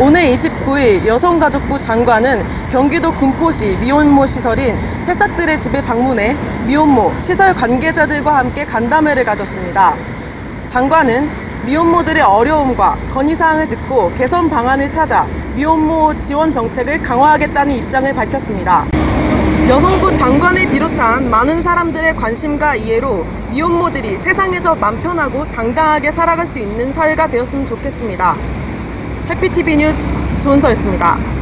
오늘 29일 여성가족부 장관은 경기도 군포시 미혼모 시설인 새싹들의 집에 방문해 미혼모 시설 관계자들과 함께 간담회를 가졌습니다. 장관은 미혼모들의 어려움과 건의사항을 듣고 개선 방안을 찾아 미혼모 지원 정책을 강화하겠다는 입장을 밝혔습니다. 여성부 장관을 비롯한 많은 사람들의 관심과 이해로 미혼모들이 세상에서 맘 편하고 당당하게 살아갈 수 있는 사회가 되었으면 좋겠습니다. 해피티비 뉴스 조은서였습니다.